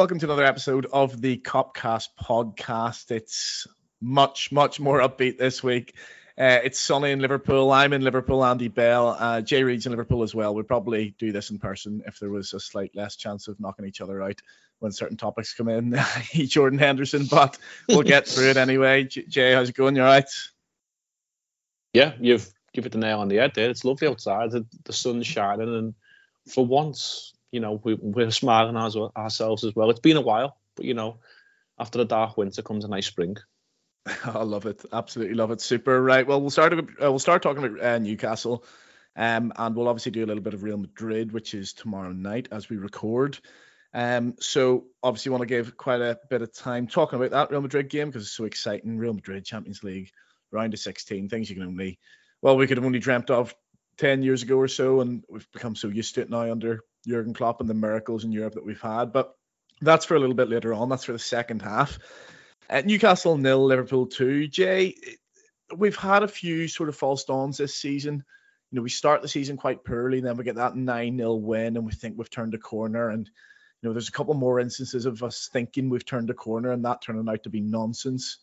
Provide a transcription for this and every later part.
Welcome to another episode of the Copcast podcast. It's much, much more upbeat this week. Uh, it's sunny in Liverpool. I'm in Liverpool. Andy Bell, uh, Jay Reid's in Liverpool as well. We'd probably do this in person if there was a slight less chance of knocking each other out when certain topics come in. Jordan Henderson, but we'll get through it anyway. Jay, how's it going? You all right? Yeah, you've give it the nail on the head there. It's lovely outside. The, the sun's shining, and for once, you know, we, we're smiling as ourselves as well. It's been a while, but you know, after the dark winter comes a nice spring. I love it. Absolutely love it. Super. Right. Well, we'll start. Uh, we'll start talking about uh, Newcastle, um, and we'll obviously do a little bit of Real Madrid, which is tomorrow night as we record. Um, so obviously want to give quite a bit of time talking about that Real Madrid game because it's so exciting. Real Madrid Champions League round of 16, things you can only, well, we could have only dreamt of 10 years ago or so, and we've become so used to it now under Jurgen Klopp and the miracles in Europe that we've had. But that's for a little bit later on. That's for the second half. At Newcastle nil, Liverpool two. Jay, we've had a few sort of false dawns this season. You know, we start the season quite poorly, then we get that 9 0 win, and we think we've turned a corner. And, you know, there's a couple more instances of us thinking we've turned a corner and that turning out to be nonsense.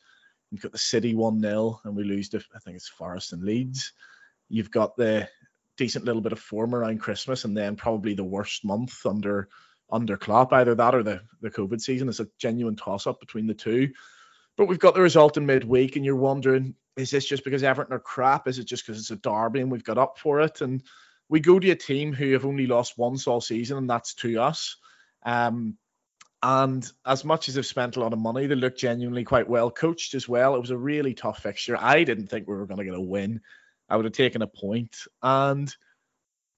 You've got the City 1 0, and we lose to, I think it's Forest and Leeds. You've got the decent little bit of form around Christmas, and then probably the worst month under under Klopp. Either that or the the COVID season is a genuine toss up between the two. But we've got the result in midweek, and you're wondering, is this just because Everton are crap? Is it just because it's a derby and we've got up for it? And we go to a team who have only lost once all season, and that's to us. Um, and as much as they've spent a lot of money, they look genuinely quite well coached as well. It was a really tough fixture. I didn't think we were going to get a win. I would have taken a point. And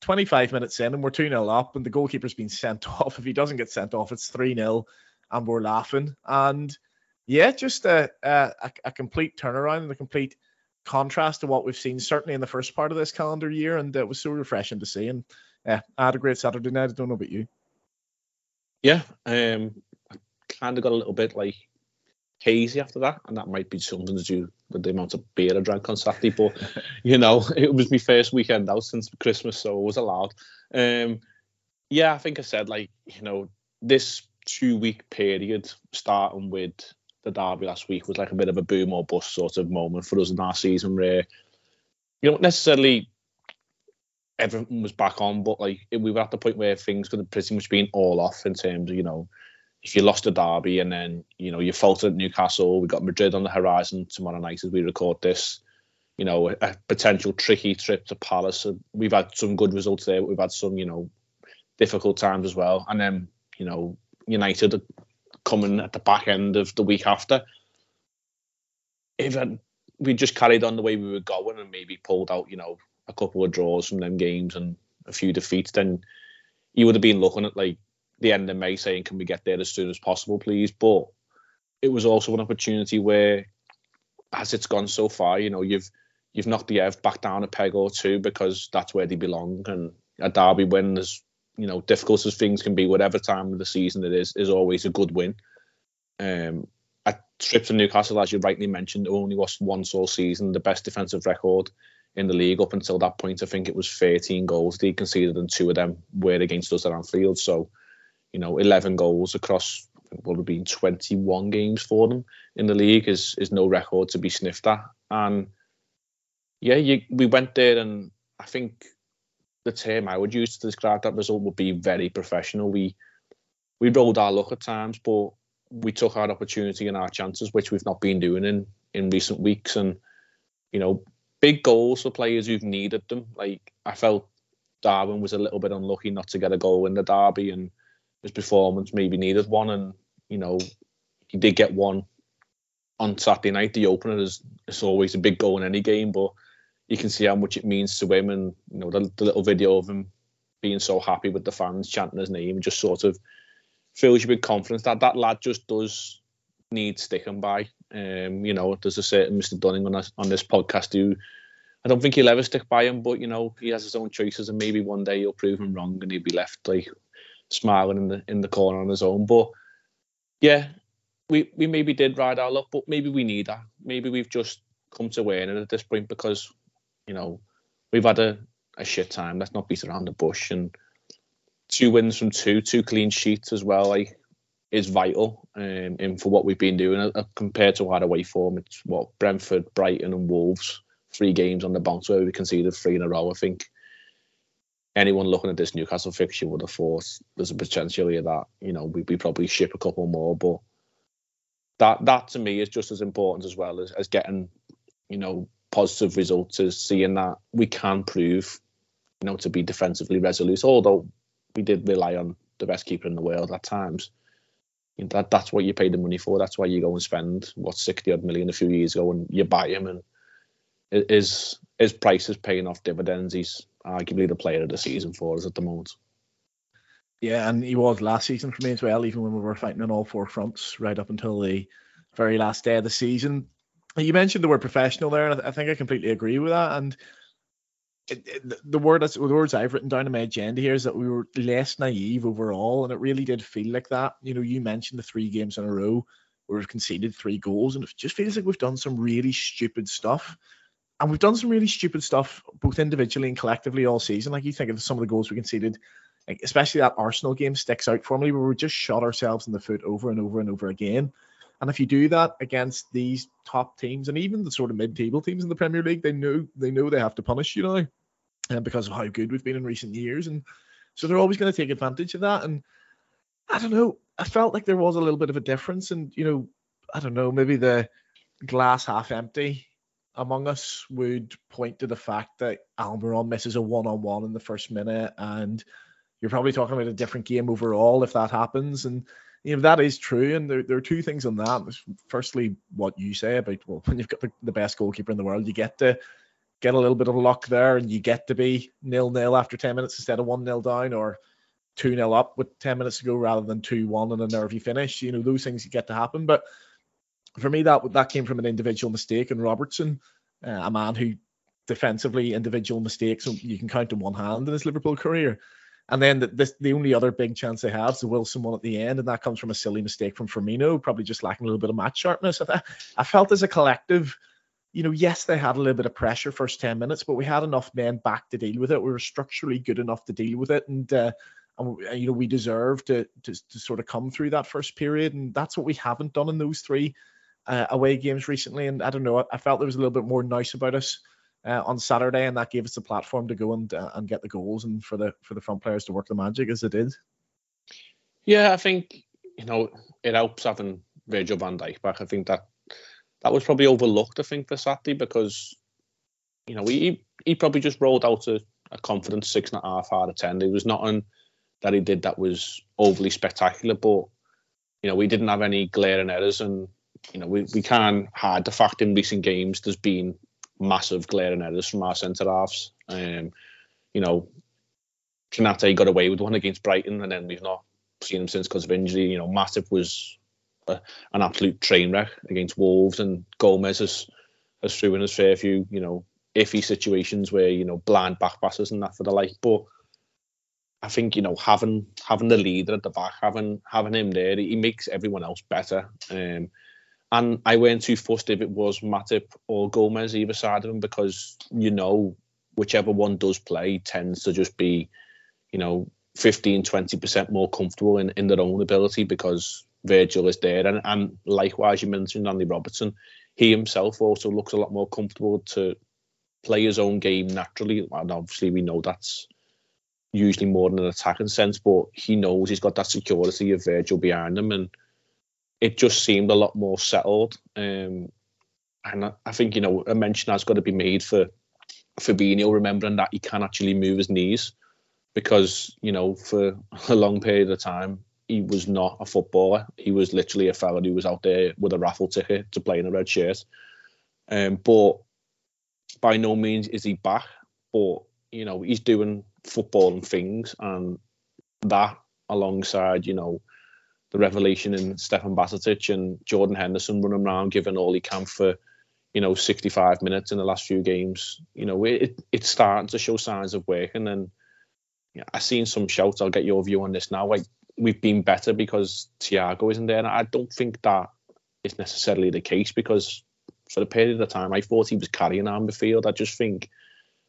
25 minutes in, and we're 2 0 up, and the goalkeeper's been sent off. If he doesn't get sent off, it's 3 0, and we're laughing. And yeah, just a, a, a complete turnaround and a complete contrast to what we've seen certainly in the first part of this calendar year, and it was so refreshing to see. And yeah, I had a great Saturday night. I don't know about you. Yeah, um, I kind of got a little bit like hazy after that, and that might be something to do with the amount of beer I drank on Saturday. But you know, it was my first weekend out since Christmas, so it was allowed. Um, yeah, I think I said like you know this two week period starting with the derby last week was like a bit of a boom or bust sort of moment for us in our season where you know necessarily everything was back on, but like we were at the point where things could have pretty much been all off in terms of you know if you lost a derby and then you know you faltered at Newcastle, we got Madrid on the horizon tomorrow night as we record this. You know, a potential tricky trip to Palace. We've had some good results there, but we've had some, you know, difficult times as well. And then, you know, United coming at the back end of the week after. If we just carried on the way we were going and maybe pulled out, you know, a couple of draws from them games and a few defeats, then you would have been looking at like the end of May saying, "Can we get there as soon as possible, please?" But it was also an opportunity where, as it's gone so far, you know, you've you've knocked the Ev back down a peg or two because that's where they belong, and a derby win is you know, difficult as things can be, whatever time of the season it is, is always a good win. Um, at trips to Newcastle, as you rightly mentioned, only lost once all season, the best defensive record in the league up until that point. I think it was 13 goals they conceded, and two of them were against us at Anfield. So, you know, 11 goals across what would have been 21 games for them in the league is is no record to be sniffed at. And yeah, you, we went there, and I think the term I would use to describe that result would be very professional. We we rolled our luck at times, but we took our opportunity and our chances, which we've not been doing in in recent weeks. And you know, big goals for players who've needed them. Like I felt Darwin was a little bit unlucky not to get a goal in the derby, and his performance maybe needed one. And you know, he did get one on Saturday night. The opener is it's always a big goal in any game, but you can see how much it means to him, and you know the, the little video of him being so happy with the fans chanting his name just sort of fills you with confidence that that lad just does need sticking by. Um, you know, there's a certain Mr. Dunning on this, on this podcast who I don't think he'll ever stick by him, but you know, he has his own choices, and maybe one day he'll prove him wrong, and he'll be left like smiling in the in the corner on his own. But yeah, we we maybe did ride our luck, but maybe we need that. Maybe we've just come to win at this point because you know, we've had a, a shit time. Let's not beat around the bush. And two wins from two, two clean sheets as well. Like is vital um, and for what we've been doing uh, compared to our away form. It's what Brentford, Brighton, and Wolves three games on the bounce where we conceded three in a row. I think anyone looking at this Newcastle fixture would have thought there's a potential here that you know we, we probably ship a couple more, but that that to me is just as important as well as, as getting you know positive results is seeing that we can prove you know to be defensively resolute although we did rely on the best keeper in the world at times. That that's what you pay the money for. That's why you go and spend what 60 odd million a few years ago and you buy him and his his price is paying off dividends. He's arguably the player of the season for us at the moment yeah, and he was last season for me as well, even when we were fighting on all four fronts right up until the very last day of the season. You mentioned the word professional there, and I think I completely agree with that. And it, it, the word the words I've written down in my agenda here is that we were less naive overall, and it really did feel like that. You know, you mentioned the three games in a row where we've conceded three goals, and it just feels like we've done some really stupid stuff. And we've done some really stupid stuff both individually and collectively all season. Like you think of some of the goals we conceded like especially that Arsenal game sticks out for me where we just shot ourselves in the foot over and over and over again. And if you do that against these top teams and even the sort of mid-table teams in the Premier League, they know they know they have to punish you now, and because of how good we've been in recent years, and so they're always going to take advantage of that. And I don't know, I felt like there was a little bit of a difference, and you know, I don't know, maybe the glass half empty among us would point to the fact that Almiron misses a one-on-one in the first minute, and you're probably talking about a different game overall if that happens. And you know that is true. And there, there are two things on that. Firstly, what you say about well, when you've got the, the best goalkeeper in the world, you get to get a little bit of luck there, and you get to be nil nil after ten minutes instead of one nil down, or two 0 up with ten minutes to go rather than two one and a nervy finish. You know those things get to happen. But for me, that that came from an individual mistake in Robertson, uh, a man who defensively individual mistakes you can count in one hand in his Liverpool career. And then the, this, the only other big chance they have is the Wilson one at the end, and that comes from a silly mistake from Firmino, probably just lacking a little bit of match sharpness. I, I felt as a collective, you know, yes, they had a little bit of pressure first 10 minutes, but we had enough men back to deal with it. We were structurally good enough to deal with it. And, uh, and you know, we deserve to, to, to sort of come through that first period. And that's what we haven't done in those three uh, away games recently. And I don't know, I, I felt there was a little bit more nice about us uh, on Saturday, and that gave us the platform to go and uh, and get the goals and for the for the front players to work the magic as it did. Yeah, I think you know it helps having Virgil van Dijk back. I think that that was probably overlooked. I think for Saturday because you know he he probably just rolled out a, a confident six and a half out of ten. There was nothing that he did that was overly spectacular, but you know we didn't have any glaring errors and you know, we, we can't hide the fact in recent games there's been massive glaring errors from our centre halves. Um, you know, Konaté got away with one against Brighton, and then we've not seen him since because of injury. You know, Matip was a, an absolute train wreck against Wolves, and Gomez has has threw in his fair few, you know, iffy situations where you know blind back passes and that for the like. But I think you know having having the leader at the back, having having him there, he makes everyone else better. Um, and I weren't too fussed if it was Matip or Gomez either side of him because you know whichever one does play tends to just be, you know, 15, 20% more comfortable in, in their own ability because Virgil is there. And, and likewise, you mentioned Andy Robertson. He himself also looks a lot more comfortable to play his own game naturally. And obviously, we know that's usually more in an attacking sense, but he knows he's got that security of Virgil behind him. And it just seemed a lot more settled. Um, and I, I, think you know a mention has got to be made for Fabinho, remembering that he can actually move his knees because you know for a long period of time he was not a footballer. He was literally a fella who was out there with a raffle ticket to play in a red shirt. Um, but by no means is he back. But you know he's doing footballing things, and that alongside you know the revelation in Stefan Bajcetic and Jordan Henderson running around giving all he can for, you know, 65 minutes in the last few games. You know, it, it's starting to show signs of working. And yeah, I've seen some shouts. I'll get your view on this now. Like we've been better because Thiago isn't there. And I don't think that is necessarily the case because for the period of time I thought he was carrying on the field. I just think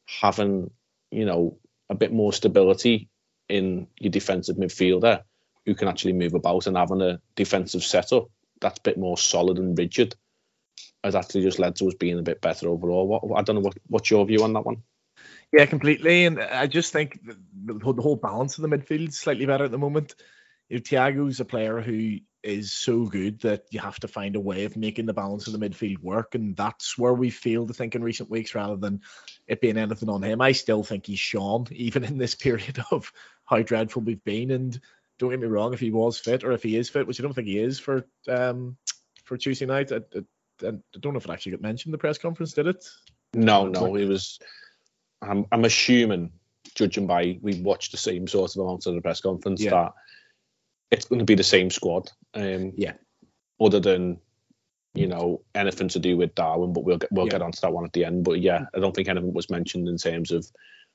having, you know, a bit more stability in your defensive midfielder who can actually move about and having a defensive setup that's a bit more solid and rigid has actually just led to us being a bit better overall. What I don't know what what's your view on that one? Yeah, completely. And I just think the, whole balance of the midfield is slightly better at the moment. You know, a player who is so good that you have to find a way of making the balance of the midfield work. And that's where we failed to think in recent weeks rather than it being anything on him. I still think he's Sean, even in this period of how dreadful we've been. And don't get me wrong, if he was fit or if he is fit, which I don't think he is for um for Tuesday night, I, I, I don't know if it actually got mentioned in the press conference, did it? No, no, it was. I'm, I'm assuming, judging by we watched the same sort of amount of the press conference, yeah. that it's going to be the same squad. Um, yeah. Other than you know anything to do with Darwin, but we'll get we'll yeah. get onto that one at the end. But yeah, I don't think anything was mentioned in terms of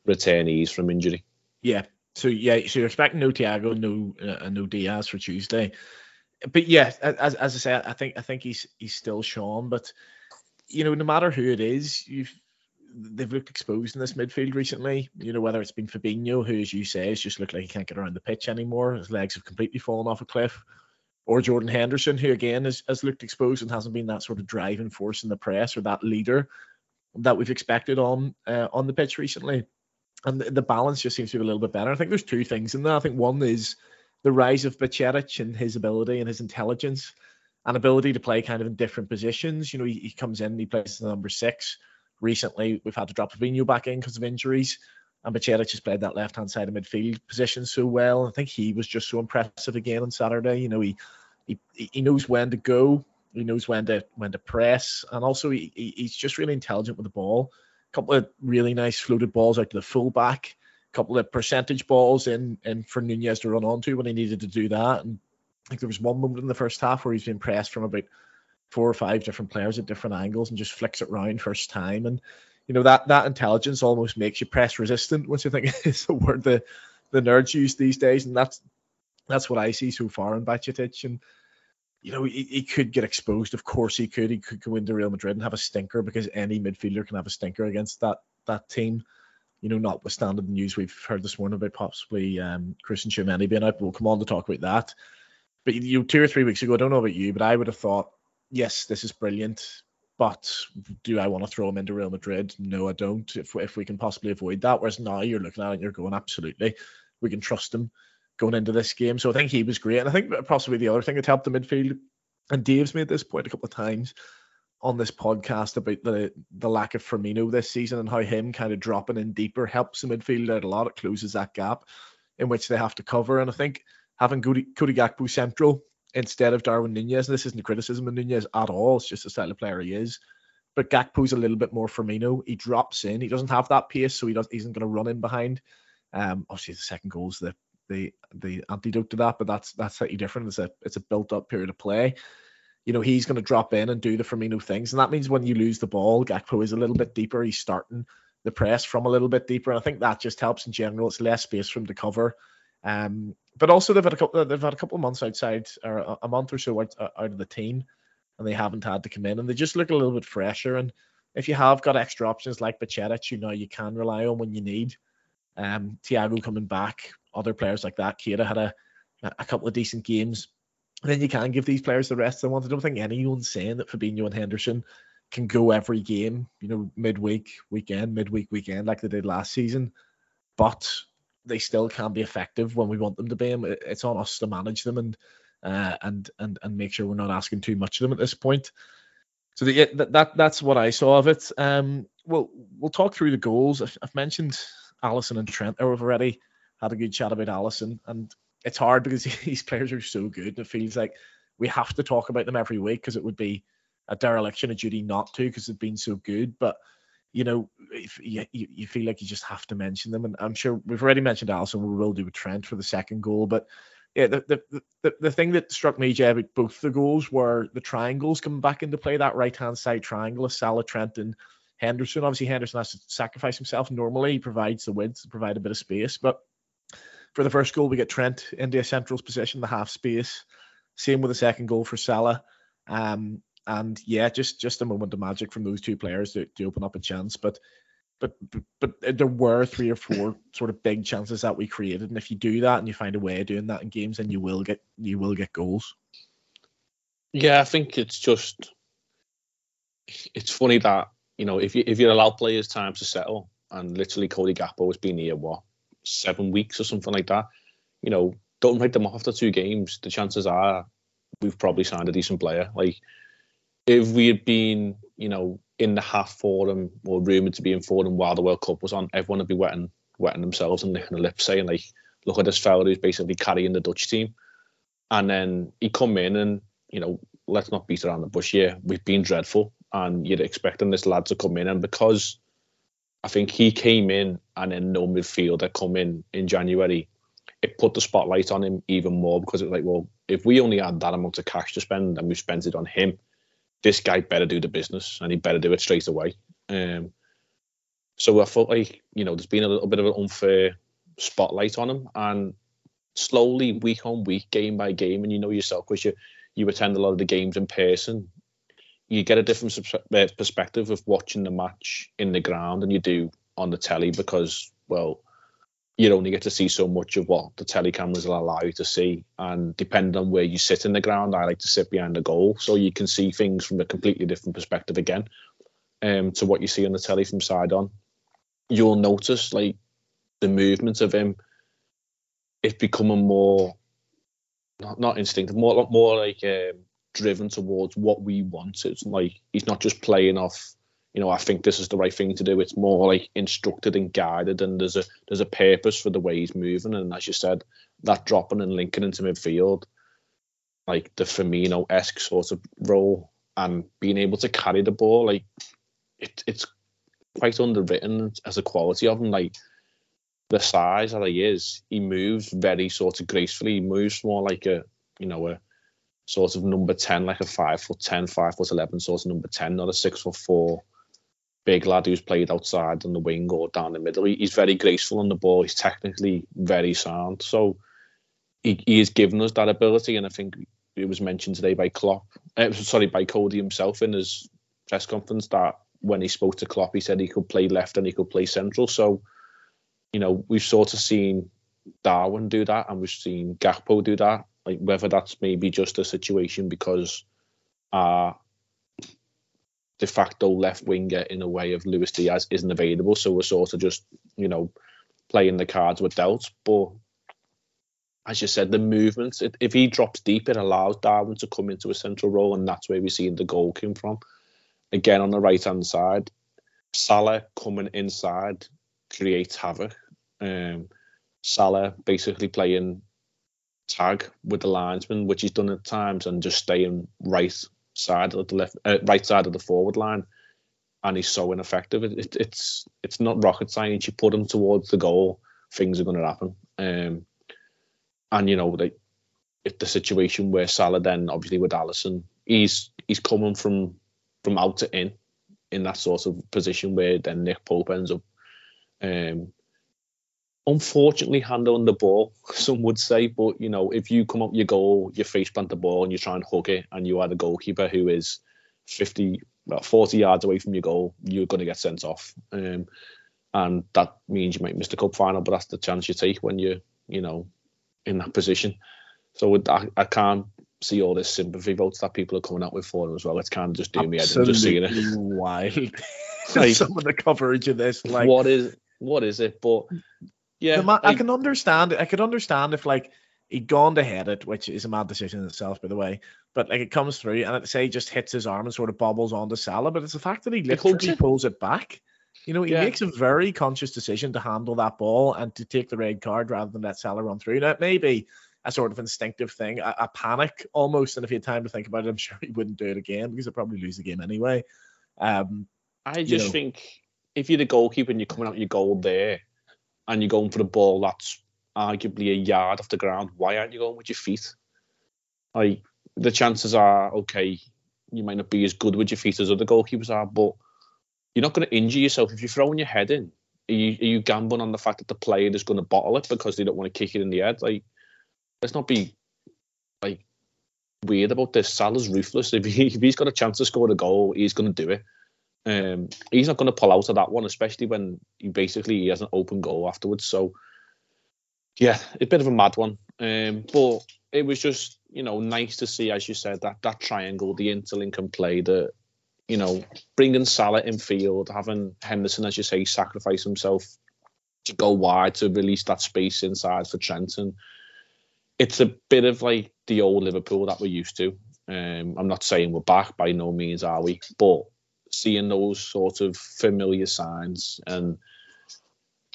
returnees from injury. Yeah. So yeah, so you're expecting no Thiago, no uh, no Diaz for Tuesday, but yeah, as as I say, I think I think he's he's still Sean, but you know, no matter who it is, you've they've looked exposed in this midfield recently. You know, whether it's been Fabinho, who, as you say, has just looked like he can't get around the pitch anymore. His legs have completely fallen off a cliff. Or Jordan Henderson, who again has, has looked exposed and hasn't been that sort of driving force in the press or that leader that we've expected on uh, on the pitch recently. And the, balance just seems to be a little bit better. I think there's two things in there. I think one is the rise of Bajcetic and his ability and his intelligence and ability to play kind of in different positions. You know, he, he comes in, he plays the number six recently we've had to drop Fabinho back in because of injuries. And Bajcetic just played that left hand side of midfield position so well. I think he was just so impressive again on Saturday. You know, he he, he knows when to go, he knows when to when to press, and also he, he's just really intelligent with the ball. Couple of really nice floated balls out to the fullback, a couple of percentage balls in in for Nunez to run onto when he needed to do that. And I think there was one moment in the first half where he's been pressed from about four or five different players at different angles and just flicks it round first time. And you know that that intelligence almost makes you press resistant, which I think is the word the the nerds use these days, and that's that's what I see so far in Bajcetic. And you know he, he could get exposed. Of course he could. He could go into Real Madrid and have a stinker because any midfielder can have a stinker against that that team. You know, notwithstanding the news we've heard this morning about possibly um, Christian Tchouameni being out, we'll come on to talk about that. But you know, two or three weeks ago, I don't know about you, but I would have thought yes, this is brilliant, but do I want to throw him into Real Madrid? No, I don't. If if we can possibly avoid that, whereas now you're looking at it, and you're going absolutely, we can trust him going into this game. So I think he was great, and I think possibly the other thing that helped the midfield, and Dave's made this point a couple of times on this podcast about the the lack of Firmino this season and how him kind of dropping in deeper helps the midfield out a lot. It closes that gap in which they have to cover, and I think having Cody, Gakpo central instead of Darwin Nunez. And this isn't a criticism of Nunez at all. It's just the style of player he is. But Gakpo's a little bit more Firmino. He drops in. He doesn't have that pace, so he does. He isn't going to run in behind. Um, obviously the second goal is the the the antidote to that, but that's that's slightly different. It's a it's a built up period of play. You know, he's going to drop in and do the Firmino things, and that means when you lose the ball, Gakpo is a little bit deeper. He's starting the press from a little bit deeper, and I think that just helps in general. It's less space for him to cover. Um, but also they've had a couple they've had a couple of months outside or a month or so out, uh, out of the team and they haven't had to come in and they just look a little bit fresher and if you have got extra options like Bajcetic, you know you can rely on when you need. Um, Thiago coming back, other players like that. Keita had a a couple of decent games. And then you can give these players the rest they want. I don't think anyone's saying that Fabinho and Henderson can go every game, you know, midweek, weekend, midweek, weekend, like they did last season. But they still can be effective when we want them to be. It's on us to manage them and uh, and and and make sure we're not asking too much of them at this point. So the, that, that that's what I saw of it. Um, well, we'll talk through the goals. I've, I've mentioned Alisson and Trent. Already had a good chat about Alisson, and it's hard because these players are so good. It feels like we have to talk about them every week because it would be a dereliction of duty not to because they've been so good. But you know, if you, you feel like you just have to mention them. And I'm sure we've already mentioned Alisson. We will do with Trent for the second goal, but yeah, the, the the, the thing that struck me, Jay, about both the goals were the triangles coming back into play. That right hand side triangle of Salah, Trent, and Henderson. Obviously, Henderson has to sacrifice himself. Normally, he provides the width to provide a bit of space, but for the first goal, we get Trent into a central position, the half space. Same with the second goal for Salah. Um, and yeah, just just a moment of magic from those two players to, to open up a chance. But but, but but there were three or four sort of big chances that we created, and if you do that and you find a way of doing that in games, then you will get you will get goals. Yeah, I think it's just it's funny that you know if you if you allow players time to settle, and literally Cody Gakpo has been here what seven weeks or something like that, you know, don't write them off after two games. The chances are we've probably signed a decent player. Like if we had been, you know, in the half for them or rumoured to be in for them while the World Cup was on, everyone would be wetting wetting themselves and licking the lips, saying like, "Look at this fella who's basically carrying the Dutch team." And then he come in and you know, let's not beat around the bush here. We've been dreadful, and you're expecting this lad to come in, and because I think he came in and then no midfielder come in in January, it put the spotlight on him even more because it was like, well, if we only had that amount of cash to spend and we spent it on him, this guy better do the business and he better do it straight away. Um, so I felt like you know there's been a little bit of an unfair spotlight on him, and slowly week on week, game by game, and you know yourself because you you attend a lot of the games in person, you get a different uh, perspective of watching the match in the ground than you do on the telly because well you only get to see so much of what the telly cameras will allow you to see. And depending on where you sit in the ground, I like to sit behind the goal so you can see things from a completely different perspective again um, to what you see on the telly from side on. You'll notice like the movement of him, it's becoming more, not, not instinctive, more, more like um, driven towards what we want. It's like he's not just playing off you know, I think this is the right thing to do. It's more like instructed and guided, and there's a there's a purpose for the way he's moving. And as you said, that dropping and linking into midfield, like the Firmino esque sort of role, and being able to carry the ball, like it, it's quite underwritten as a quality of him. Like the size that he is, he moves very sort of gracefully. He moves more like a you know a sort of number 10 like a 5 foot 10 5 foot 11 sort of number 10 not a 6 foot 4 big lad who's played outside on the wing or down the middle. He's very graceful on the ball. He's technically very sound. So he, he has given us that ability, and I think it was mentioned today by Klopp. Uh, sorry, by Cody himself in his press conference that when he spoke to Klopp, he said he could play left and he could play central. So you know we've sort of seen Darwin do that, and we've seen Gakpo do that. Like whether that's maybe just a situation because our de facto left winger in a way of Luis Diaz isn't available. So we're sort of just, you know, playing the cards with dealt. But as you said, the movements, if he drops deep, it allows Darwin to come into a central role, and that's where we're seeing the goal came from. Again, on the right hand side, Salah coming inside creates havoc. Um, Salah basically playing tag with the linesman, which he's done at times, and just staying right side of the left, uh, right side of the forward line, and he's so ineffective. It, it, it's it's not rocket science. You put him towards the goal, things are going to happen. Um, and you know, like if the situation where Salah then obviously with Alisson, he's he's coming from from out to in in that sort of position where then Nick Pope ends up um, unfortunately handling the ball, some would say. But you know, if you come up your goal, you face plant the ball and you try and hook it, and you are the goalkeeper who is 50, well, 40 yards away from your goal, you're going to get sent off. Um, and that means you might miss the cup final, but that's the chance you take when you're, you know, in that position. So I, I can't see all this sympathy votes that people are coming out with for him as well. It's kind of just doing me head and just seeing it. Wild. like, Some of the coverage of this, like what is what is it? But yeah, ma- I, I can understand. I could understand if like he'd gone to head it, which is a mad decision in itself, by the way. But like it comes through and it say he just hits his arm and sort of bobbles onto Salah, but it's the fact that he literally it. pulls it back. You know, he yeah. makes a very conscious decision to handle that ball and to take the red card rather than let Salah run through. Now it may be a sort of instinctive thing, a, a panic almost. And if he had time to think about it, I'm sure he wouldn't do it again because he'd probably lose the game anyway. Um, I just you know, think if you're the goalkeeper and you're coming out your goal there, and you're going for the ball that's arguably a yard off the ground, why aren't you going with your feet? Like the chances are, okay, you might not be as good with your feet as other goalkeepers are, but you're not going to injure yourself if you're throwing your head in. Are you, are you gambling on the fact that the player is going to bottle it because they don't want to kick it in the head? Like, let's not be like weird about this. Salah's ruthless. If, he, if he's got a chance to score a goal, he's going to do it. Um, he's not going to pull out of that one, especially when he basically he has an open goal afterwards. So, yeah, a bit of a mad one. Um, but it was just you know nice to see, as you said, that that triangle, the interlink and play, the you know bringing Salah in field, having Henderson, as you say, sacrifice himself to go wide to release that space inside for Trenton. It's a bit of like the old Liverpool that we're used to. Um, I'm not saying we're back by no means, are we? But seeing those sort of familiar signs and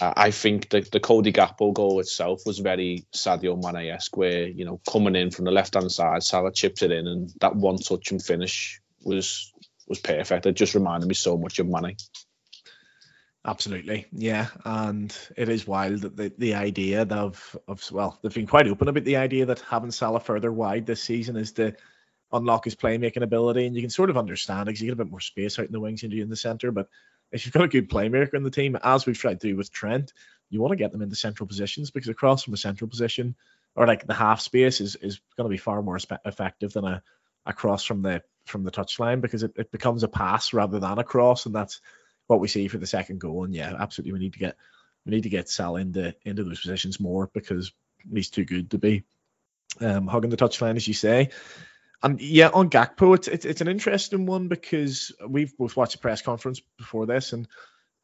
I think the, the Cody Gakpo goal itself was very Sadio Mane-esque, where you know coming in from the left hand side, Salah chipped it in, and that one touch and finish was was perfect. It just reminded me so much of Mane. Absolutely, yeah, and it is wild that the, the idea of of well, they've been quite open about the idea that having Salah further wide this season is to unlock his playmaking ability, and you can sort of understand because you get a bit more space out in the wings and you in the center. But if you've got a good playmaker in the team, as we've tried to do with Trent, you want to get them into central positions because across from a central position or like the half space is is going to be far more effective than a across from the from the touchline because it, it becomes a pass rather than a cross, and that's what we see for the second goal. And yeah, absolutely, we need to get we need to get Sal into into those positions more because he's too good to be um, hugging the touchline, as you say. And yeah, on Gakpo, it's, it's it's an interesting one because we've both watched a press conference before this, and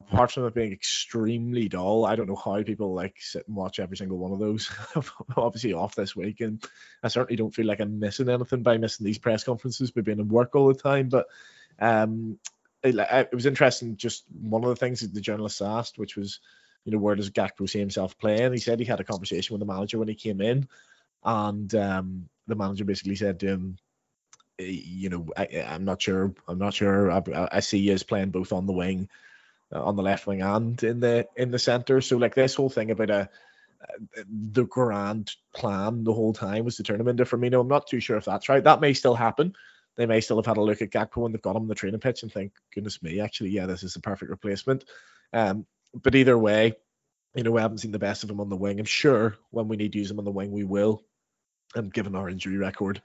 apart from it being extremely dull, I don't know how people like sit and watch every single one of those. Obviously, off this week, and I certainly don't feel like I'm missing anything by missing these press conferences by being in work all the time. But um, it, it was interesting. Just one of the things that the journalists asked, which was, you know, where does Gakpo see himself playing? He said he had a conversation with the manager when he came in, and um, the manager basically said to him, you know, I, am not sure. I'm not sure. I, I, see you as playing both on the wing, uh, on the left wing, and in the in the center. So like this whole thing about a uh, the grand plan the whole time was to turn him into Firmino. I'm not too sure if that's right. That may still happen they may still have had a look at Gakpo when they've got him on the training pitch and think, goodness me, actually, yeah, this is the perfect replacement. Um, but either way, you know, we haven't seen the best of him on the wing. I'm sure when we need to use him on the wing, we will. And given our injury record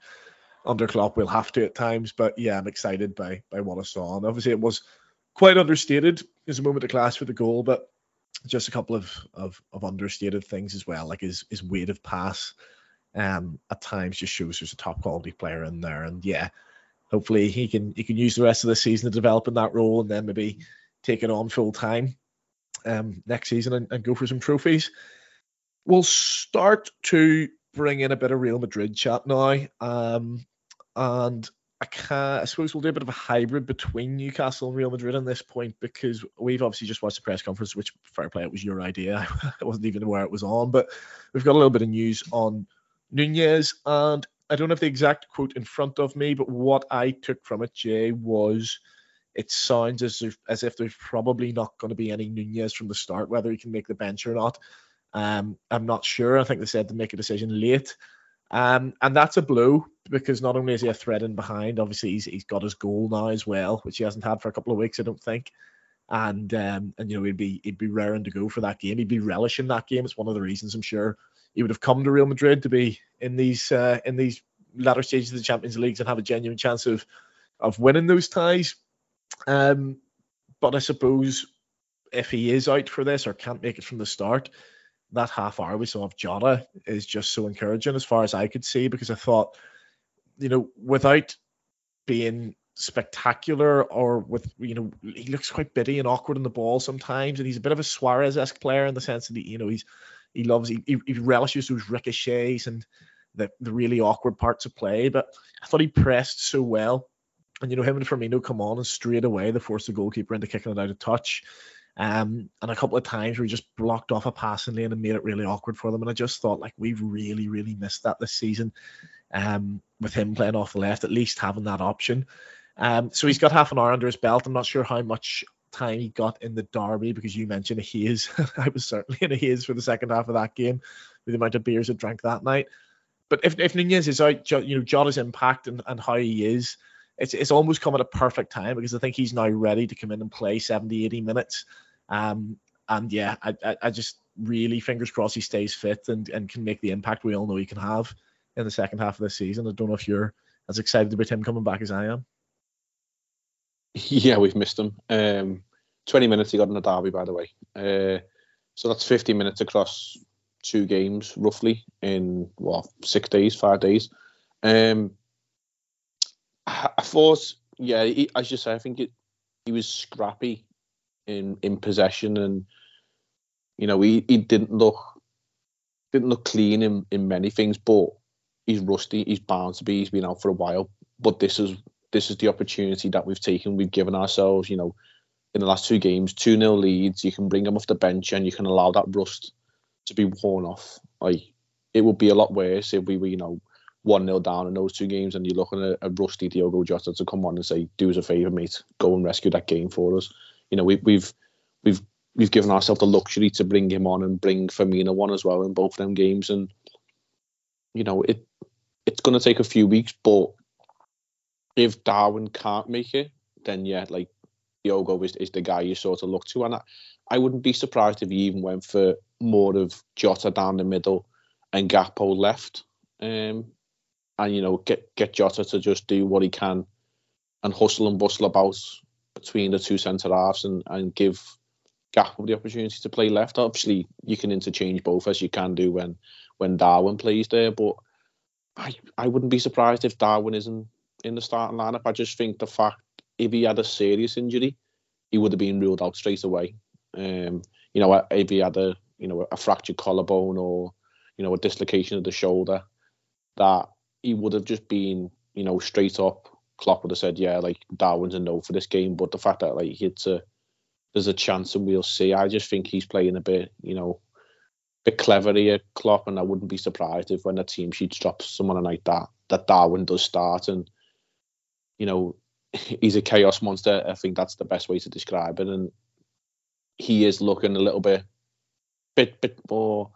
under Klopp, we'll have to at times. But yeah, I'm excited by by what I saw. And obviously, it was quite understated. There's a moment of class for the goal, but just a couple of, of, of understated things as well, like his his weight of pass. Um, at times just shows there's a top quality player in there. And yeah, hopefully he can he can use the rest of the season to develop in that role and then maybe take it on full time um, next season and, and, go for some trophies. We'll start to bring in a bit of Real Madrid chat now. Um, and I can't. I suppose we'll do a bit of a hybrid between Newcastle and Real Madrid on this point because we've obviously just watched the press conference, which fair play, it was your idea. I wasn't even aware it was on, but we've got a little bit of news on Nunez and I don't have the exact quote in front of me, but what I took from it, Jay, was it sounds as if as if there's probably not going to be any Nunez from the start, whether he can make the bench or not. Um, I'm not sure. I think they said to make a decision late. Um, and that's a blow because not only is he a threat in behind, obviously he's, he's got his goal now as well, which he hasn't had for a couple of weeks, I don't think. And um, and you know he'd be he'd be raring to go for that game. He'd be relishing that game. It's one of the reasons I'm sure he would have come to Real Madrid to be in these uh, in these latter stages of the Champions Leagues and have a genuine chance of of winning those ties. Um, but I suppose if he is out for this or can't make it from the start, that half hour we saw of Jota is just so encouraging as far as I could see because I thought, you know, without being spectacular or with you know he looks quite bitty and awkward in the ball sometimes and he's a bit of a Suarez-esque player in the sense that he, you know he's he loves he, he relishes those ricochets and the, the really awkward parts of play. But I thought he pressed so well. And you know, him and Firmino come on and straight away they forced the goalkeeper into kicking it out of touch. Um, and a couple of times we just blocked off a passing lane and made it really awkward for them. And I just thought like we've really, really missed that this season. Um, with him playing off the left, at least having that option. Um, so he's got half an hour under his belt. I'm not sure how much time he got in the derby because you mentioned a haze. I was certainly in a haze for the second half of that game with the amount of beers I drank that night. But if, if Nunez is out, you know, Jota's impact and, and how he is, it's, it's almost come at a perfect time because I think he's now ready to come in and play 70, 80 minutes. Um, and yeah, I, I, I just really fingers crossed he stays fit and, and can make the impact we all know he can have in the second half of the season. I don't know if you're as excited about him coming back as I am. Yeah, we've missed him. Um, 20 minutes he got in the derby, by the way. Uh, so that's 50 minutes across two games, roughly, in, what, six days, five days. Um, I, I thought, yeah, he, as you say, I think it, he was scrappy in in possession, and you know he, he didn't look didn't look clean in, in many things, but he's rusty. He's bound to be. He's been out for a while, but this is this is the opportunity that we've taken. We've given ourselves, you know, in the last two games, two 0 leads. You can bring him off the bench, and you can allow that rust to be worn off. Like it would be a lot worse if we were, you know, one 0 down in those two games, and you're looking at a rusty Diogo Jota to come on and say, "Do us a favour, mate, go and rescue that game for us." You know, we, we've we've we've given ourselves the luxury to bring him on and bring Firmino on as well in both of them games, and you know, it it's going to take a few weeks, but if Darwin can't make it, then yeah, like Diogo is, is the guy you sort of look to, and I, I wouldn't be surprised if he even went for more of Jota down the middle and Gakpo left. Um, and you know get get Jota to just do what he can and hustle and bustle about between the two centre halves and, and give Gakpo the opportunity to play left. Obviously, you can interchange both as you can do when when Darwin plays there, but I I wouldn't be surprised if Darwin isn't in the starting lineup. I just think the fact if he had a serious injury, he would have been ruled out straight away. Um, you know, if he had a you know a fractured collarbone or you know a dislocation of the shoulder, that he would have just been, you know, straight up. Klopp would have said, yeah, like Darwin's a no for this game. But the fact that like it's a there's a chance and we'll see. I just think he's playing a bit, you know, a bit clever here, Klopp, and I wouldn't be surprised if when the team sheet drops someone like that, that Darwin does start and you know, he's a chaos monster. I think that's the best way to describe it. And he is looking a little bit bit bit more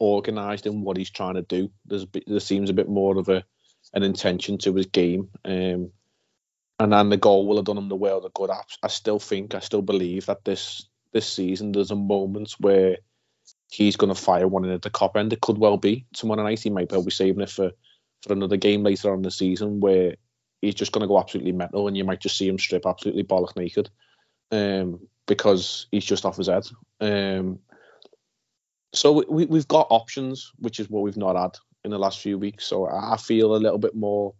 organised in what he's trying to do. There's there seems a bit more of a an intention to his game. Um, and then the goal will have done him the world of good. I, I still think, I still believe that this this season there's a moment where he's going to fire one in at the Kop end. It could well be tomorrow night. He might be saving it for for another game later on in the season where he's just going to go absolutely mental, and you might just see him strip absolutely bollock naked, um, because he's just off his head. Um, so we, we've got options, which is what we've not had in the last few weeks. So I feel a little bit more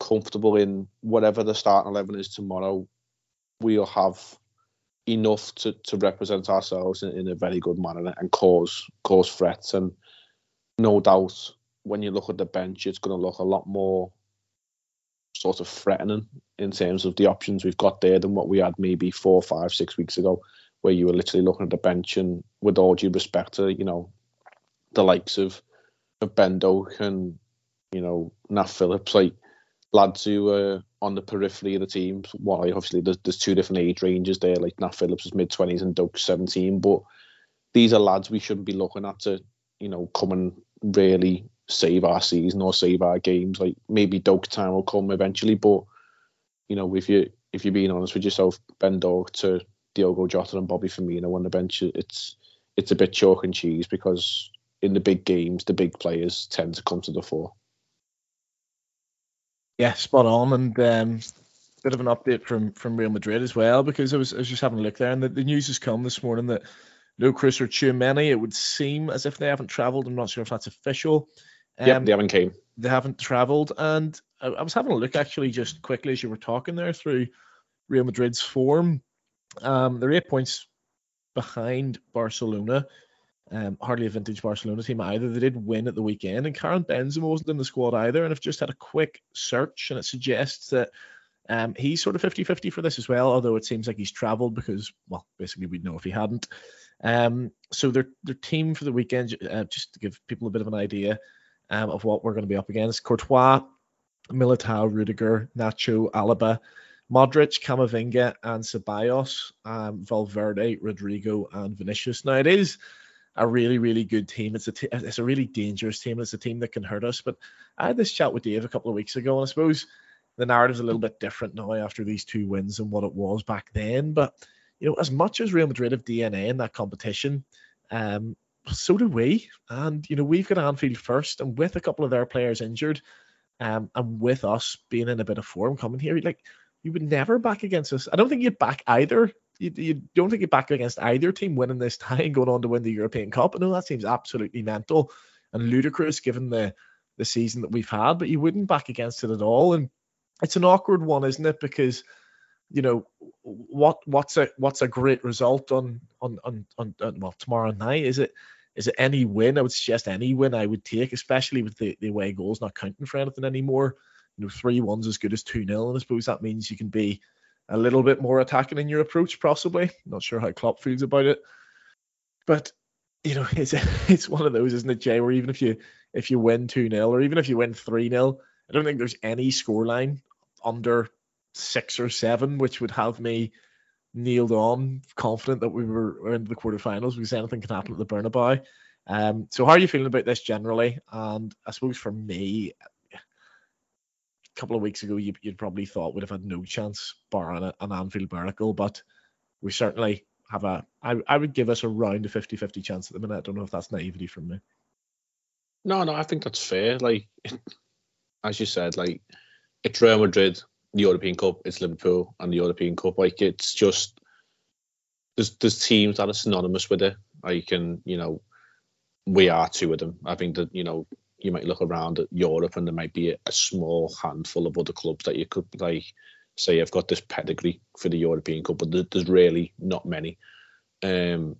comfortable in whatever the starting eleven is tomorrow. We'll have enough to, to represent ourselves in, in a very good manner and cause cause threats. And no doubt, when you look at the bench, it's going to look a lot more sort of threatening in terms of the options we've got there than what we had maybe four, five, six weeks ago where you were literally looking at the bench and with all due respect to, you know, the likes of, of Ben Doak and, you know, Nat Phillips, like lads who are on the periphery of the team. Well, obviously there's, there's two different age ranges there, like Nat Phillips is mid 20s and Doak's 17, but these are lads we shouldn't be looking at to, you know, come and really save our season or save our games. Like maybe Doak's time will come eventually, but you know, if you if you're being honest with yourself, Ben Doak to Diogo Jota and Bobby Firmino on the bench, it's it's a bit chalk and cheese because in the big games, the big players tend to come to the fore. Yeah, spot on, and um, bit of an update from from Real Madrid as well because I was I was just having a look there, and the, the news has come this morning that no Kroos or Tchouameni. It would seem as if they haven't travelled. I'm not sure if that's official. Um, yeah, they haven't came. They haven't travelled, and I, I was having a look actually just quickly as you were talking there through Real Madrid's form. Um, they're eight points behind Barcelona. Um, hardly a vintage Barcelona team either. They did win at the weekend, and Karim Benzema wasn't in the squad either. And I've just had a quick search, and it suggests that um, he's sort of 50 50 for this as well, although it seems like he's travelled because, well, basically, we'd know if he hadn't. Um, so their, their team for the weekend, uh, just to give people a bit of an idea um, of what we're going to be up against Courtois, Militao, Rudiger, Nacho, Alaba, Modric, Camavinga, and Ceballos, um, Valverde, Rodrygo, and Vinicius. Now it is a really, really good team. It's a t- it's a really dangerous team. It's a team that can hurt us. But I had this chat with Dave a couple of weeks ago, and I suppose the narrative's a little bit different now after these two wins than what it was back then. But you know, as much as Real Madrid have DNA in that competition, um, so do we. And you know, we've got Anfield first, and with a couple of their players injured, um, and with us being in a bit of form coming here, like you would never back against us. I don't think you'd back either. You, you don't think you'd back against either team winning this tie and going on to win the European Cup. I know that seems absolutely mental and ludicrous given the the season that we've had, but you wouldn't back against it at all. And it's an awkward one, isn't it? Because you know what what's a what's a great result on on on, on, on well tomorrow night? Is it is it any win? I would suggest any win I would take, especially with the, the away goals not counting for anything anymore. You know, three one's as good as two nil, and I suppose that means you can be a little bit more attacking in your approach, possibly. Not sure how Klopp feels about it, but you know, it's it's one of those, isn't it, Jay? Where even if you if you win two 0 or even if you win three 0 I don't think there's any scoreline under six or seven which would have me nailed on, confident that we were in the quarterfinals because anything can happen at the Bernabeu. Um, so how are you feeling about this generally? And I suppose for me, couple of weeks ago, you, would probably thought we'd have had no chance barring an Anfield miracle, but we certainly have a. I, I would give us around a 50-50 chance at the minute. I don't know if that's naivety from me. No, no, I think that's fair. Like, as you said, like it's Real Madrid the European Cup, it's Liverpool and the European Cup. Like it's just there's there's teams that are synonymous with it. Like and you know, we are two of them. I think that you know you might look around at Europe and there might be a, a small handful of other clubs that you could like say I've got this pedigree for the European Cup, but there's really not many. Um,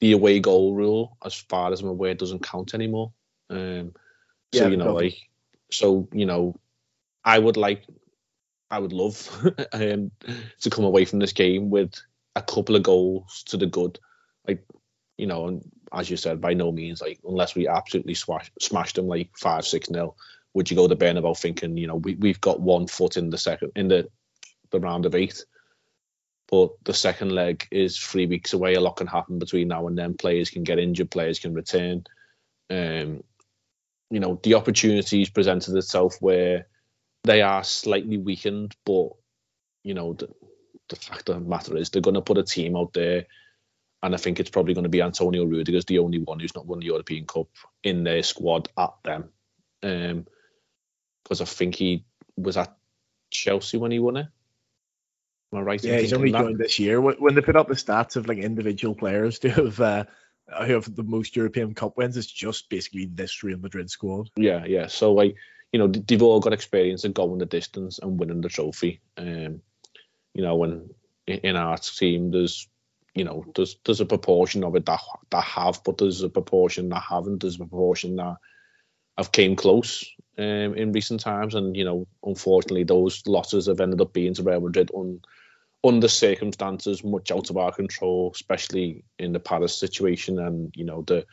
the away goal rule, as far as I'm aware, doesn't count anymore. Um, so yeah, you know, like, so you know, I would like I would love um, to come away from this game with a couple of goals to the good. Like, you know, and as you said, by no means, like, unless we absolutely smash, smashed them like 5 6 nil, would you go to Bernabeu thinking, you know, we, we've got one foot in the second, in the, the round of eight. But the second leg is three weeks away. A lot can happen between now and then. Players can get injured, players can return. Um, you know, the opportunities presented itself where they are slightly weakened, but you know the, the fact of the matter is they're going to put a team out there, and I think it's probably going to be Antonio Rudiger's the only one who's not won the European Cup in their squad at them, because um, I think he was at Chelsea when he won it. Am I right? Yeah, he's only joined this year. When they put up the stats of like individual players to have uh, who have the most European Cup wins, it's just basically this Real Madrid squad. Yeah, yeah. So like you know, they've all got experience of going the distance and winning the trophy. Um, you know, when in our team, there's, you know, there's there's a proportion of it that that have, but there's a proportion that haven't. There's a proportion that have came close um, in recent times, and you know, unfortunately, those losses have ended up being to Real Madrid on under circumstances much out of our control, especially in the Paris situation and you know the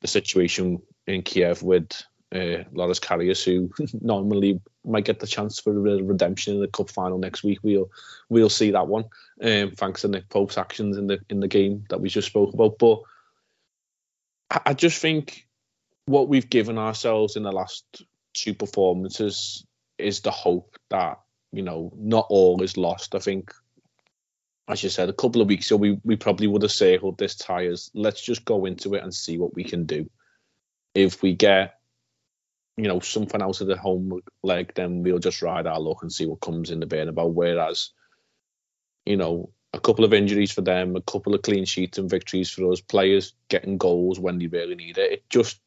the situation in Kiev with uh, Loris Karius, who normally might get the chance for a redemption in the cup final next week. We'll we'll see that one. Um, thanks to Nick Pope's actions in the in the game that we just spoke about. But I, I just think what we've given ourselves in the last two performances is the hope that you know not all is lost. I think. As you said, a couple of weeks ago, we, we probably would have circled this tires. let's just go into it and see what we can do. If we get you know, something out of the home leg, then we'll just ride our luck and see what comes in the bin. About Whereas, you know, a couple of injuries for them, a couple of clean sheets and victories for us, players getting goals when they really need it. It just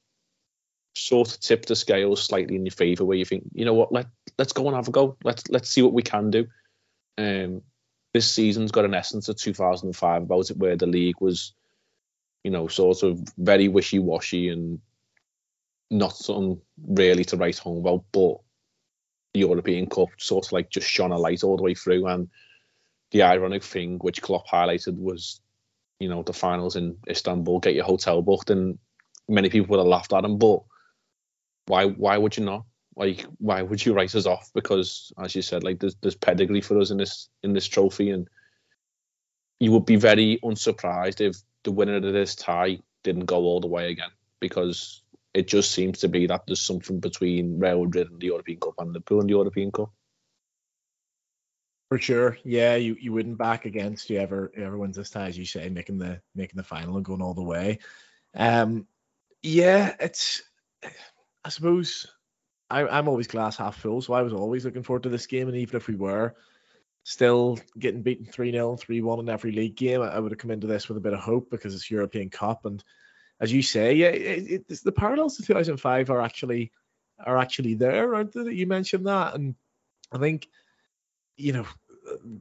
sort of tipped the scales slightly in your favour, where you think, you know what, let let's go and have a go. Let's let's see what we can do. Um, this season's got an essence of 2005 about it, where the league was, you know, sort of very wishy washy and not something really to write home about, but the European Cup sort of like just shone a light all the way through. And the ironic thing, which Klopp highlighted, was you know the finals in Istanbul, get your hotel booked, and many people would have laughed at him. But why why would you not? Like why would you write us off? Because as you said, like there's there's pedigree for us in this in this trophy, and you would be very unsurprised if the winner of this tie didn't go all the way again because it just seems to be that there's something between Real Madrid and the European Cup and Liverpool and the European Cup. For sure, yeah, you, you wouldn't back against whoever whoever wins this tie, as you say, making the making the final and going all the way. Um, yeah, it's I suppose I, I'm always glass half full, so I was always looking forward to this game, and even if we were still getting beaten 3 0 3 1 in every league game, I, would have come into this with a bit of hope because it's European Cup. And as you say, yeah, it, it, the parallels to 2005 are actually are actually there, aren't they? You mentioned that. And I think, you know,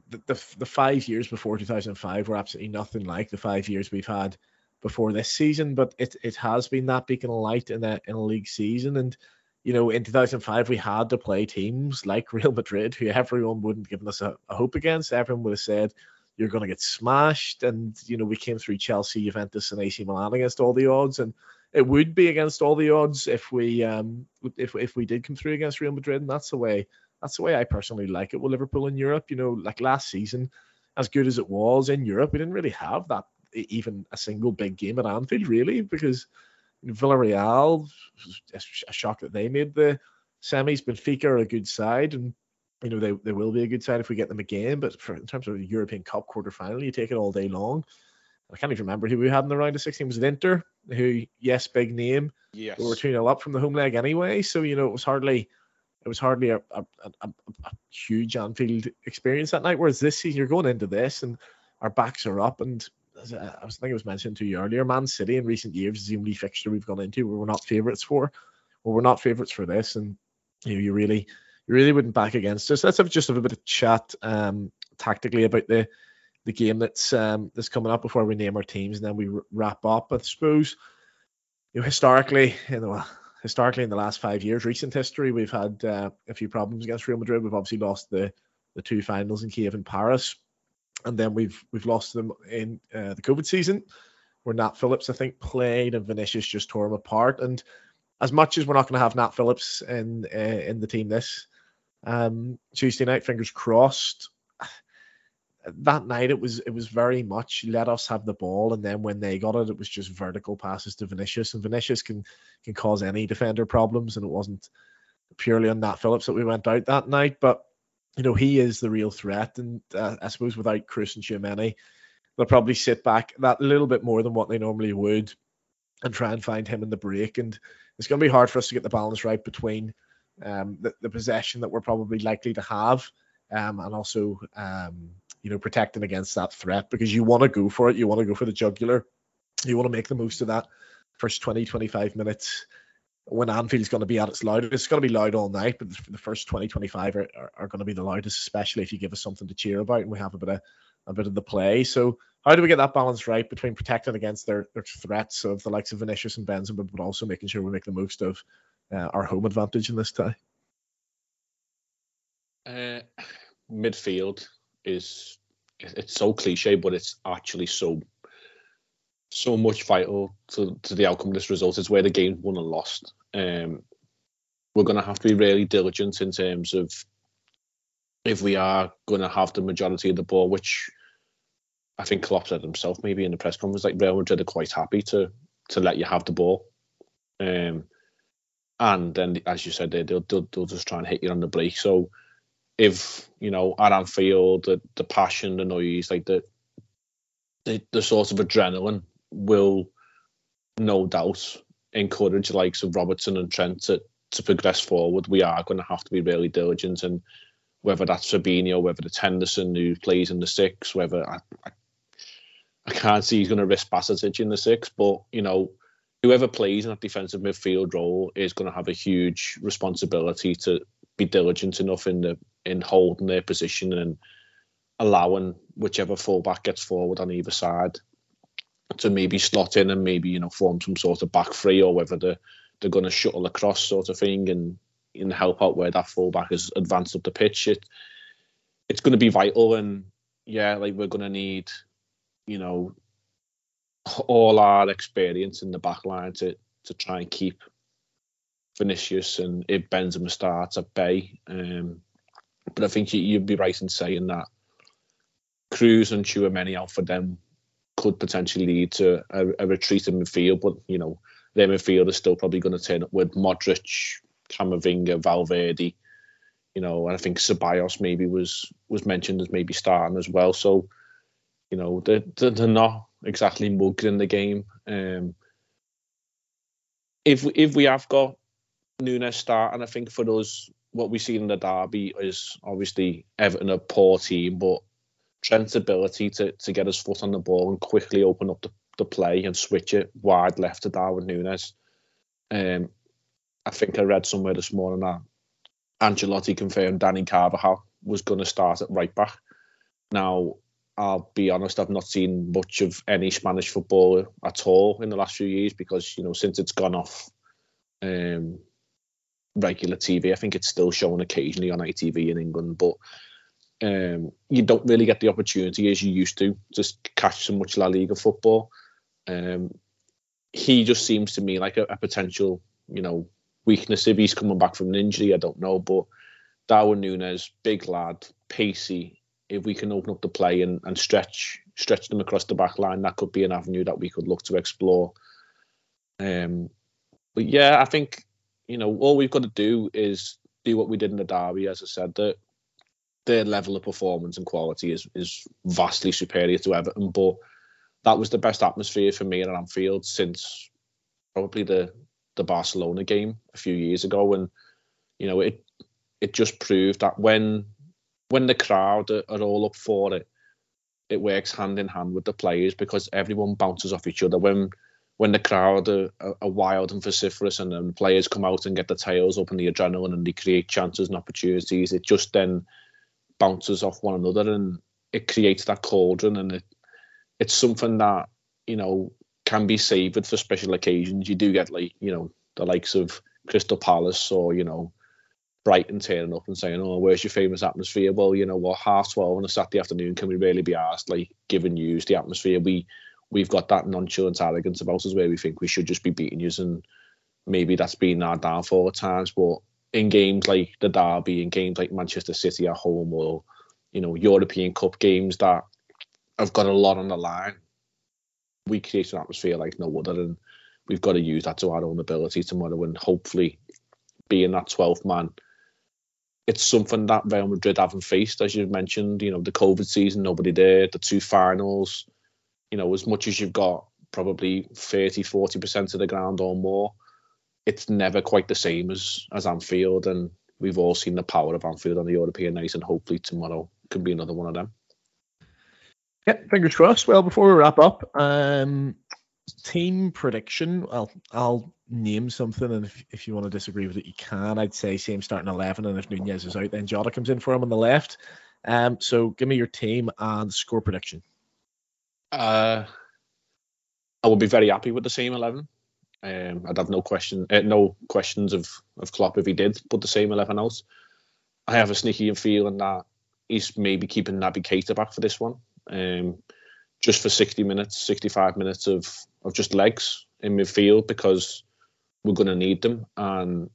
the, the, the five years before 2005 were absolutely nothing like the five years we've had before this season, but it, it has been that beacon of light in a, in a league season. And you know, in 2005, we had to play teams like Real Madrid, who everyone wouldn't given us a, a hope against. Everyone would have said, you're going to get smashed. And, you know, we came through Chelsea, Juventus, and AC Milan against all the odds. And it would be against all the odds if we um if, if we did come through against Real Madrid. And that's the way that's the way I personally like it with Liverpool in Europe. You know, like last season, as good as it was in Europe, we didn't really have that even a single big game at Anfield, really, because Villarreal, a shock that they made the semis. Benfica are a good side, and you know they, they will be a good side if we get them again. But for, in terms of the European Cup quarter final, you take it all day long. I can't even remember who we had in the round of 16. Was it Inter? Who, yes, big name. Yes. We were 2 0 up from the home leg anyway. So, you know, it was hardly it was hardly a, a, a, a, huge Anfield experience that night. Whereas this season, you're going into this and our backs are up. And as I, I was thinking, it was mentioned to you earlier, Man City in recent years is the only fixture we've gone into where we're not favourites for. Well, we're not favourites for this, and you know, you really, you really wouldn't back against us. Let's have just have a bit of chat um, tactically about the the game that's um, that's coming up before we name our teams, and then we wrap up. I suppose, you know, historically, you know, historically in the last five years, recent history, we've had uh, a few problems against Real Madrid. We've obviously lost the the two finals in Kiev and Paris and then we've we've lost them in uh, the COVID season, where Nat Phillips I think played and Vinicius just tore him apart. And as much as we're not going to have Nat Phillips in uh, in the team this um, Tuesday night, fingers crossed. That night it was it was very much let us have the ball, and then when they got it, it was just vertical passes to Vinicius, and Vinicius can can cause any defender problems, and it wasn't purely on Nat Phillips that we went out that night, but you know, he is the real threat. And uh, I suppose without Kroos and Tchouameni, they'll probably sit back that little bit more than what they normally would and try and find him in the break. And it's going to be hard for us to get the balance right between um, the, the, possession that we're probably likely to have um, and also, um, you know, protecting against that threat because you want to go for it. You want to go for the jugular. You want to make the most of that first 20, 25 minutes when Anfield's going to be at its loudest. It's going to be loud all night, but the first 20, 25 are, are, are, going to be the loudest, especially if you give us something to cheer about and we have a bit of a bit of the play. So how do we get that balance right between protecting against their, their threats of the likes of Vinicius and Benzema, but also making sure we make the most of uh, our home advantage in this tie? Uh, midfield is it's so cliche, but it's actually so so much vital to, to the outcome of this result. It's where the game won and lost. Um, we're going to have to be really diligent in terms of if we are going to have the majority of the ball, which I think Klopp said himself maybe in the press conference, like Real Madrid are quite happy to to let you have the ball. Um, and then, as you said, they, they'll, they'll, they'll just try and hit you on the break. So if, you know, at Anfield, the, the passion, the noise, like the, the, the sort of adrenaline will no doubt encourage the likes of Robertson and Trent to, to progress forward. We are going to have to be really diligent, and whether that's Fabinho, whether it's Henderson who plays in the six, whether I, I, I can't see he's going to risk Bajcetic in the six, but you know, whoever plays in that defensive midfield role is going to have a huge responsibility to be diligent enough in the in holding their position and allowing whichever fullback gets forward on either side to maybe slot in and maybe you know form some sort of back three or whether they're, they're going to shuttle across sort of thing and and help out where that fullback is advanced up the pitch. It it's going to be vital and yeah, like we're going to need you know all our experience in the back line to to try and keep Vinicius and if Benzema starts at bay. Um, but I think you, would be right in saying that Kroos and Tchouameni out for them could potentially lead to a, a retreat in midfield. But you know, their midfield is still probably going to turn up with Modric, Camavinga, Valverde. You know, and I think Ceballos maybe was was mentioned as maybe starting as well. So, you know, they're, they're not exactly mugged in the game. Um, if if we have got Nunez and I think for us what we've seen in the derby is obviously Everton a poor team, but Trent's ability to to get his foot on the ball and quickly open up the, the play and switch it wide left to Darwin Núñez. Um, I think I read somewhere this morning that Ancelotti confirmed Dani Carvajal was going to start at right back. Now, I'll be honest, I've not seen much of any Spanish football at all in the last few years because, you know, since it's gone off um, regular TV, I think it's still shown occasionally on ITV in England, but um, you don't really get the opportunity as you used to just catch so much La Liga football. Um, he just seems to me like a, a, potential, you know, weakness if he's coming back from an injury. I don't know, but Darwin Núñez, big lad, pacey, if we can open up the play and, and stretch stretch them across the back line, that could be an avenue that we could look to explore. Um, but yeah, I think you know all we've got to do is do what we did in the derby. As I said, that their level of performance and quality is is vastly superior to Everton, but that was the best atmosphere for me at Anfield since probably the the Barcelona game a few years ago, and you know it it just proved that when when the crowd are, are all up for it, it works hand in hand with the players because everyone bounces off each other. When when the crowd are, are, wild and vociferous and then players come out and get the tails up and the adrenaline and they create chances and opportunities, it just then bounces off one another and it creates that cauldron and it it's something that you know can be savoured for special occasions. You do get like you know the likes of Crystal Palace or you know Brighton turning up and saying, "Oh, where's your famous atmosphere?" Well, you know, well, half twelve on a Saturday afternoon, can we really be asked like giving you the atmosphere? We we've got that nonchalant arrogance about us where we think we should just be beating you, and maybe that's been our downfall at times. But in games like the derby, in games like Manchester City at home, or you know European Cup games that have got a lot on the line, we create an atmosphere like no other, and we've got to use that to our own ability tomorrow, and hopefully being that 12th man it's something that Real Madrid haven't faced, as you've mentioned. You know, the COVID season, nobody there, the two finals. You know, as much as you've got probably 30, 40% of the ground or more, it's never quite the same as as Anfield. And we've all seen the power of Anfield on the European night, and hopefully tomorrow can be another one of them. Yeah, fingers crossed. Well, before we wrap up, um, team prediction. Well, I'll name something, and if, if you want to disagree with it, you can. I'd say same starting eleven, and if Núñez is out, then Jota comes in for him on the left. Um, so give me your team and score prediction. Uh, I would be very happy with the same eleven. Um, I'd have no question, uh, no questions of of Klopp if he did put the same eleven out. I have a sneaky feeling that he's maybe keeping Naby Keita back for this one, um, just for sixty minutes, sixty-five minutes of of just legs in midfield because we're going to need them. And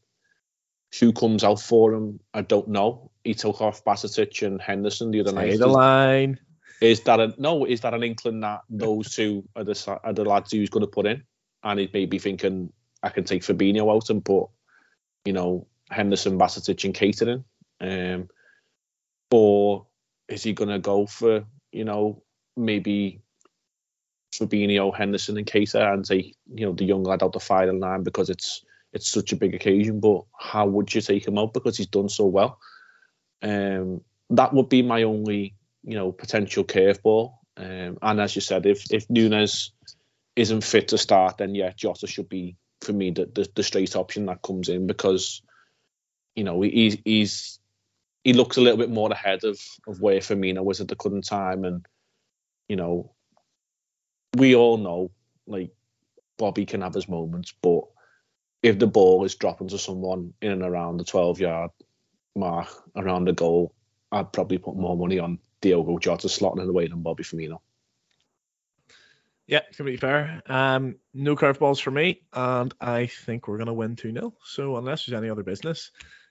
who comes out for him, I don't know. He took off Bajcetic and Henderson the other Say night. the line. Is that a no? Is that an inkling that those two are the are the lads who's going to put in? And he may be thinking I can take Fabinho out and put, you know, Henderson, Bajcetic, and Keita in. Um, or is he going to go for you know maybe Fabinho, Henderson, and Keita, and take you know the young lad out the final line because it's it's such a big occasion. But how would you take him out because he's done so well? Um, that would be my only you know potential curveball. Um, and as you said, if if Núñez isn't fit to start, then yeah, Jota should be for me the, the, the straight option that comes in because you know he's he's he looks a little bit more ahead of of where Firmino was at the current time, and you know we all know like Bobby can have his moments, but if the ball is dropping to someone in and around the 12 yard mark around the goal, I'd probably put more money on Diogo Jota slotting in the way than Bobby Firmino. Yeah, completely fair. Um, no curveballs for me, and I think we're going to win 2 0. So, unless there's any other business,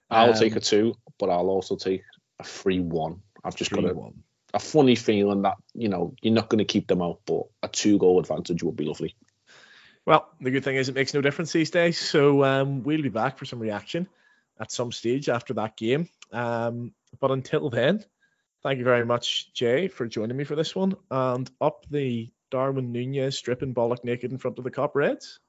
I'll um, take a 2, but I'll also take a 3 1. I've just got a, one a funny feeling that you know you're not going to keep them out, but a two goal advantage would be lovely. Well, the good thing is it makes no difference these days. So um, we'll be back for some reaction at some stage after that game. Um, but until then, thank you very much, Jay, for joining me for this one. And up the Darwin Núñez stripping bollock naked in front of the Kop Reds.